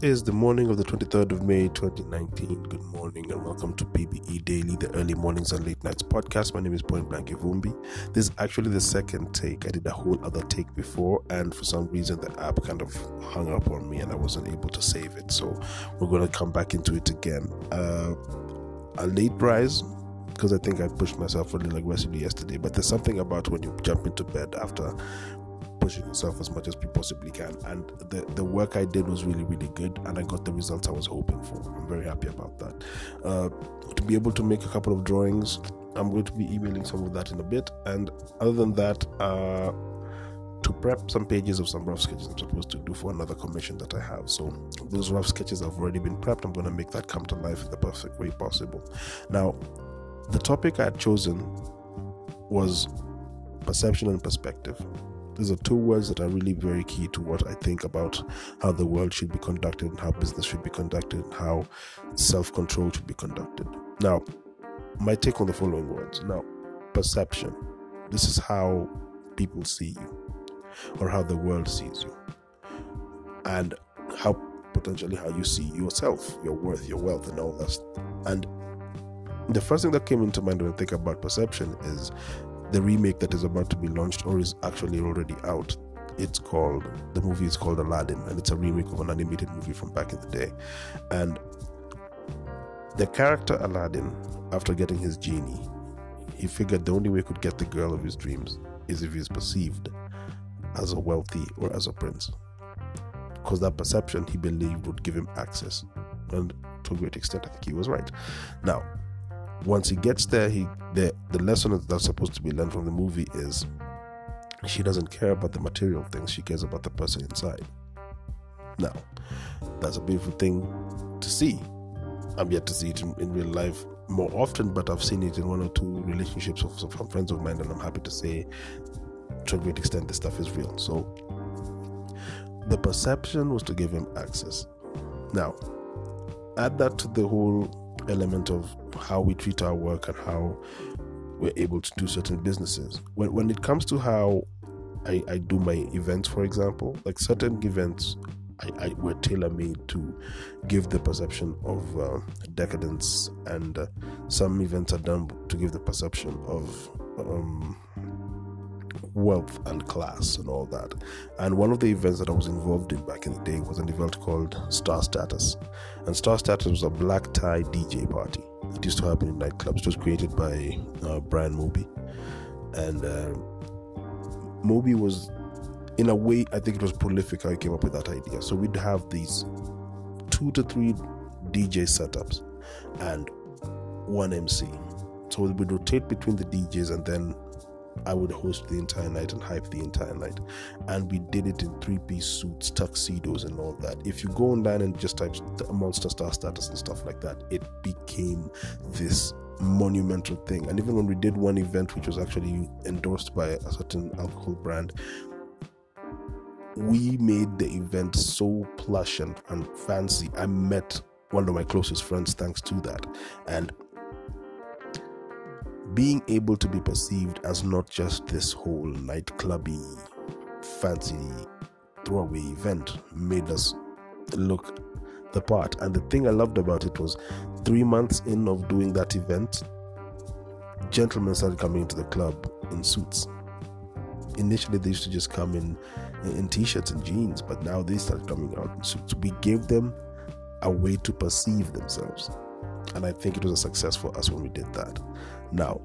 It is the morning of the 23rd of May 2019. Good morning and welcome to PBE Daily, the early mornings and late nights podcast. My name is Point Blank Ivumbi. This is actually the second take. I did a whole other take before, and for some reason, the app kind of hung up on me and I wasn't able to save it. So we're going to come back into it again. Uh, a late rise because I think I pushed myself a little aggressively yesterday, but there's something about when you jump into bed after pushing yourself as much as you possibly can. And the, the work I did was really, really good, and I got the results I was hoping for. I'm very happy about that. Uh, to be able to make a couple of drawings, I'm going to be emailing some of that in a bit. And other than that, uh, to prep some pages of some rough sketches I'm supposed to do for another commission that I have. So those rough sketches have already been prepped. I'm going to make that come to life in the perfect way possible. Now, the topic I had chosen was perception and perspective. These are two words that are really very key to what I think about how the world should be conducted and how business should be conducted and how self control should be conducted. Now, my take on the following words. Now, perception. This is how people see you or how the world sees you. And how potentially how you see yourself, your worth, your wealth, and all that. And the first thing that came into mind when I think about perception is the remake that is about to be launched or is actually already out. It's called the movie is called Aladdin, and it's a remake of an animated movie from back in the day. And the character Aladdin, after getting his genie, he figured the only way he could get the girl of his dreams is if he's perceived as a wealthy or as a prince. Because that perception he believed would give him access. And to a great extent, I think he was right. Now, once he gets there, he the the lesson that's supposed to be learned from the movie is she doesn't care about the material things; she cares about the person inside. Now, that's a beautiful thing to see. I'm yet to see it in, in real life more often, but I've seen it in one or two relationships of, from friends of mine, and I'm happy to say, to a great extent, this stuff is real. So, the perception was to give him access. Now, add that to the whole element of how we treat our work and how we're able to do certain businesses. When, when it comes to how I, I do my events, for example, like certain events I, I were tailor made to give the perception of uh, decadence, and uh, some events are done to give the perception of um, wealth and class and all that. And one of the events that I was involved in back in the day was an event called Star Status. And Star Status was a black tie DJ party. It used to happen in nightclubs. It was created by uh, Brian Moby. And uh, Moby was, in a way, I think it was prolific how he came up with that idea. So we'd have these two to three DJ setups and one MC. So we'd rotate between the DJs and then I would host the entire night and hype the entire night. And we did it in three piece suits, tuxedos, and all that. If you go online and just type Monster Star status and stuff like that, it became this monumental thing. And even when we did one event, which was actually endorsed by a certain alcohol brand, we made the event so plush and, and fancy. I met one of my closest friends thanks to that. And being able to be perceived as not just this whole nightclubby, fancy throwaway event made us look the part. And the thing I loved about it was three months in of doing that event, gentlemen started coming into the club in suits. Initially, they used to just come in in t-shirts and jeans, but now they started coming out in suits. We gave them a way to perceive themselves, and I think it was a success for us when we did that. Now,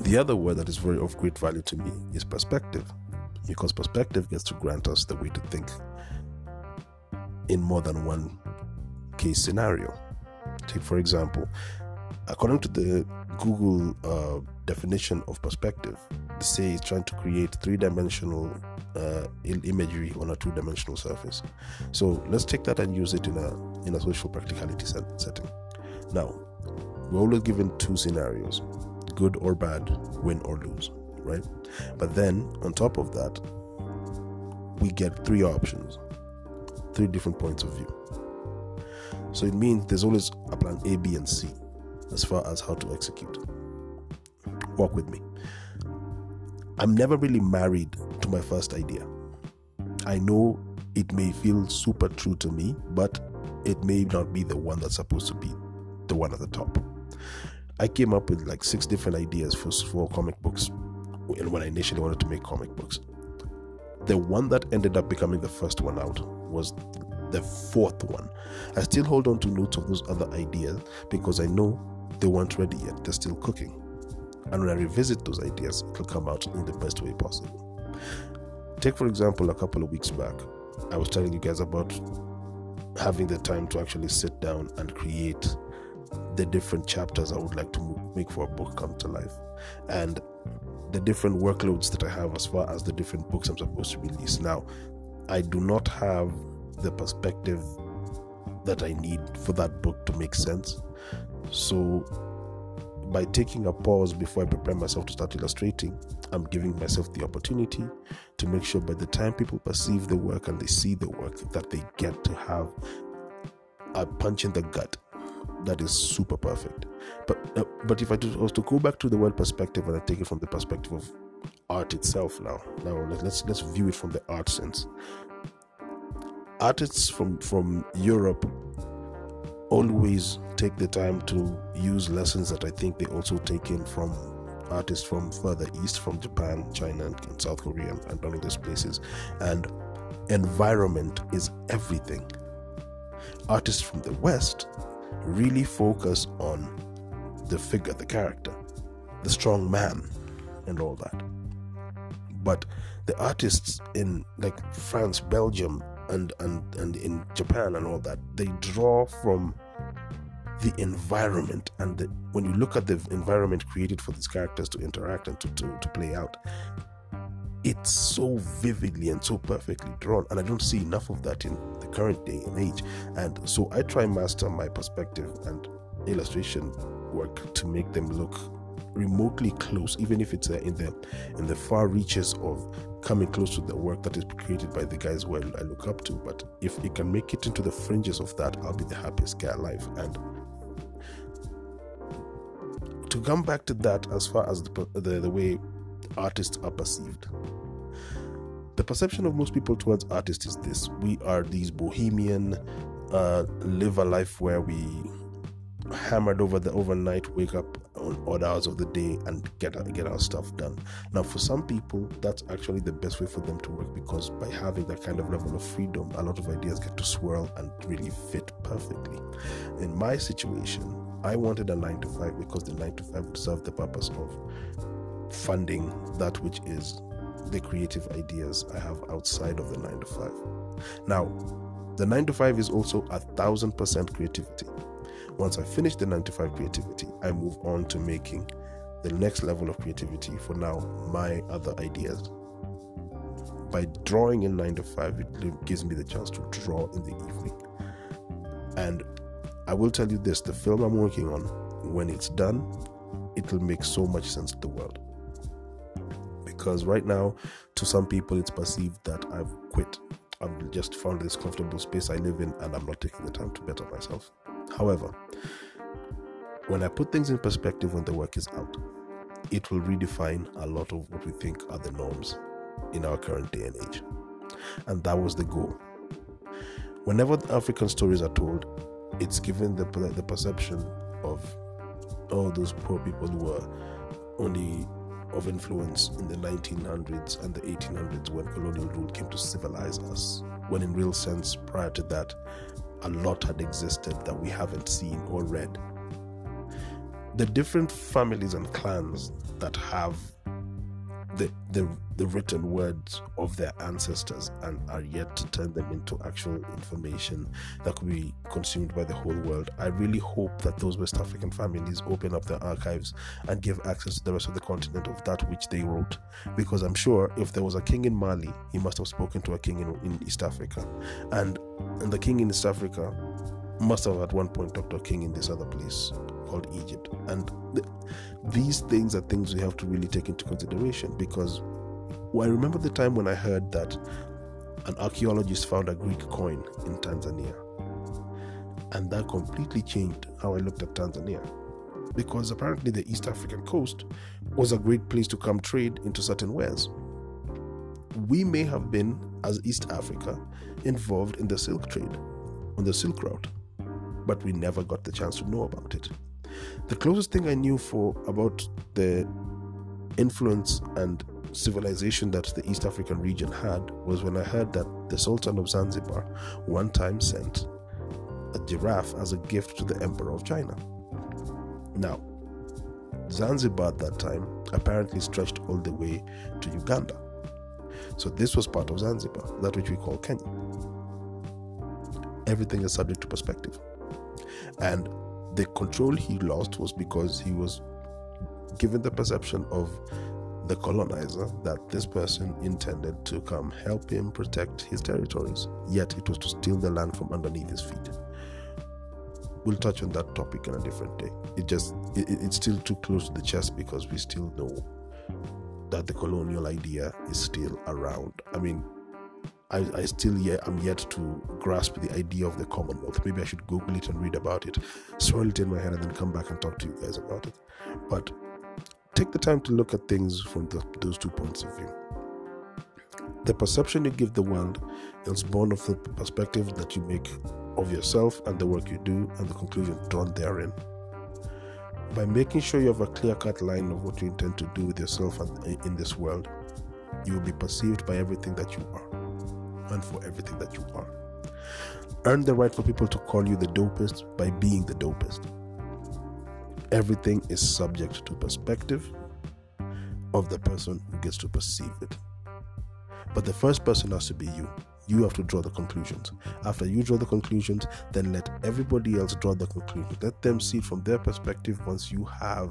the other word that is very of great value to me is perspective, because perspective gets to grant us the way to think in more than one case scenario. Take, for example, according to the Google uh, definition of perspective, they say it's trying to create three dimensional uh, imagery on a two dimensional surface. So let's take that and use it in a in a social practicality set, setting. Now, we're always given two scenarios good or bad, win or lose, right? But then on top of that, we get three options, three different points of view. So it means there's always a plan A, B, and C as far as how to execute. Walk with me. I'm never really married to my first idea. I know it may feel super true to me, but it may not be the one that's supposed to be the one at the top. I came up with like six different ideas for, for comic books and when I initially wanted to make comic books. The one that ended up becoming the first one out was the fourth one. I still hold on to notes of those other ideas because I know they weren't ready yet. They're still cooking. And when I revisit those ideas, it'll come out in the best way possible. Take, for example, a couple of weeks back, I was telling you guys about having the time to actually sit down and create the different chapters I would like to make for a book come to life. And the different workloads that I have as far as the different books I'm supposed to release. Now, I do not have the perspective that I need for that book to make sense. So, by taking a pause before I prepare myself to start illustrating, I'm giving myself the opportunity to make sure by the time people perceive the work and they see the work, that they get to have a punch in the gut that is super perfect. But uh, but if I was to go back to the world perspective and I take it from the perspective of art itself now, now let's let's view it from the art sense. Artists from from Europe always take the time to use lessons that I think they also take in from artists from further east, from Japan, China, and South Korea, and all of these places. And environment is everything. Artists from the West really focus on the figure, the character, the strong man, and all that. But the artists in like France, Belgium, and and and in Japan and all that, they draw from the environment and the, when you look at the environment created for these characters to interact and to, to, to play out it's so vividly and so perfectly drawn and i don't see enough of that in the current day and age. And so i try master my perspective and illustration work to make them look remotely close even if it's uh, in the in the far reaches of coming close to the work that is created by the guys who I, I look up to. But if it can make it into the fringes of that i'll be the happiest guy alive. And to come back to that as far as the, the, the way artists are perceived. The perception of most people towards artists is this we are these bohemian, uh, live a life where we hammered over the overnight, wake up on odd hours of the day and get get our stuff done. Now, for some people, that's actually the best way for them to work because by having that kind of level of freedom, a lot of ideas get to swirl and really fit perfectly. In my situation, I wanted a nine to five because the nine to five would serve the purpose of funding that which is the creative ideas I have outside of the nine to five. Now, the nine to five is also a thousand percent creativity. Once I finish the nine to five creativity, I move on to making the next level of creativity for now my other ideas. By drawing in nine to five, it gives me the chance to draw in the evening. And I will tell you this the film I'm working on, when it's done, it will make so much sense to the world because right now, to some people, it's perceived that I've quit. I've just found this comfortable space I live in and I'm not taking the time to better myself. However, when I put things in perspective when the work is out, it will redefine a lot of what we think are the norms in our current day and age. And that was the goal. Whenever African stories are told, it's given the, the perception of all those poor people who were only of influence in the 1900s and the 1800s when colonial rule came to civilize us. When, in real sense, prior to that, a lot had existed that we haven't seen or read. The different families and clans that have the, the, the written words of their ancestors and are yet to turn them into actual information that could be consumed by the whole world. I really hope that those West African families open up their archives and give access to the rest of the continent of that which they wrote. Because I'm sure if there was a king in Mali, he must have spoken to a king in, in East Africa. And, and the king in East Africa must have at one point talked to a king in this other place called Egypt. And th- these things are things we have to really take into consideration because well, I remember the time when I heard that an archaeologist found a Greek coin in Tanzania. And that completely changed how I looked at Tanzania. Because apparently the East African coast was a great place to come trade into certain wares. we may have been, as East Africa, involved in the Silk trade, on the Silk Route, but we never got the chance to know about it. The closest thing I knew for about the influence and civilization that the East African region had was when I heard that the Sultan of Zanzibar one time sent a giraffe as a gift to the Emperor of China. Now, Zanzibar at that time apparently stretched all the way to Uganda. So this was part of Zanzibar, that which we call Kenya. Everything is subject to perspective. And the control he lost was because he was given the perception of the colonizer that this person intended to come help him protect his territories, yet it was to steal the land from underneath his feet. We'll touch on that topic in a different day. It just it, it's still too close to the chest because we still know that the colonial idea is still around. I mean, I, I still yet I'm yet to grasp the idea of the Commonwealth. Maybe I should Google it and read about it, swirl it in my head, and then come back and talk to you guys about it. But take the time to look at things from the, those two points of view. The perception you give the world is born of the perspective that you make of yourself and the work you do and the conclusion drawn therein. By making sure you have a clear cut line of what you intend to do with yourself and in this world, you will be perceived by everything that you are and for everything that you are. Earn the right for people to call you the dopest by being the dopest everything is subject to perspective of the person who gets to perceive it. But the first person has to be you. You have to draw the conclusions. After you draw the conclusions, then let everybody else draw the conclusions. Let them see from their perspective once you have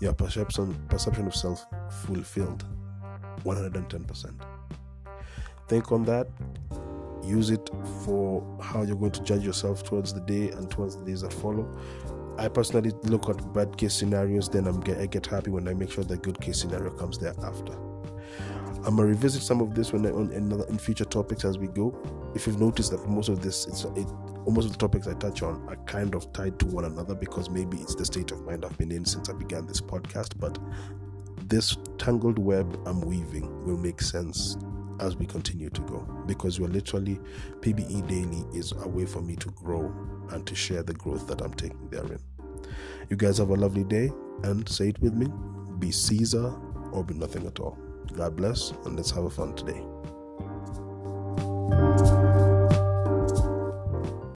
your perception perception of self fulfilled 110%. Think on that. Use it for how you're going to judge yourself towards the day and towards the days that follow. I personally look at bad case scenarios, then I'm get, I get happy when I make sure the good case scenario comes thereafter. I'm gonna revisit some of this when I, on in, in future topics as we go. If you've noticed that most of this, it's it, most of the topics I touch on are kind of tied to one another because maybe it's the state of mind I've been in since I began this podcast. But this tangled web I'm weaving will make sense as we continue to go because we're literally PBE Daily is a way for me to grow and to share the growth that I'm taking therein. You guys have a lovely day and say it with me be Caesar or be nothing at all. God bless and let's have a fun today.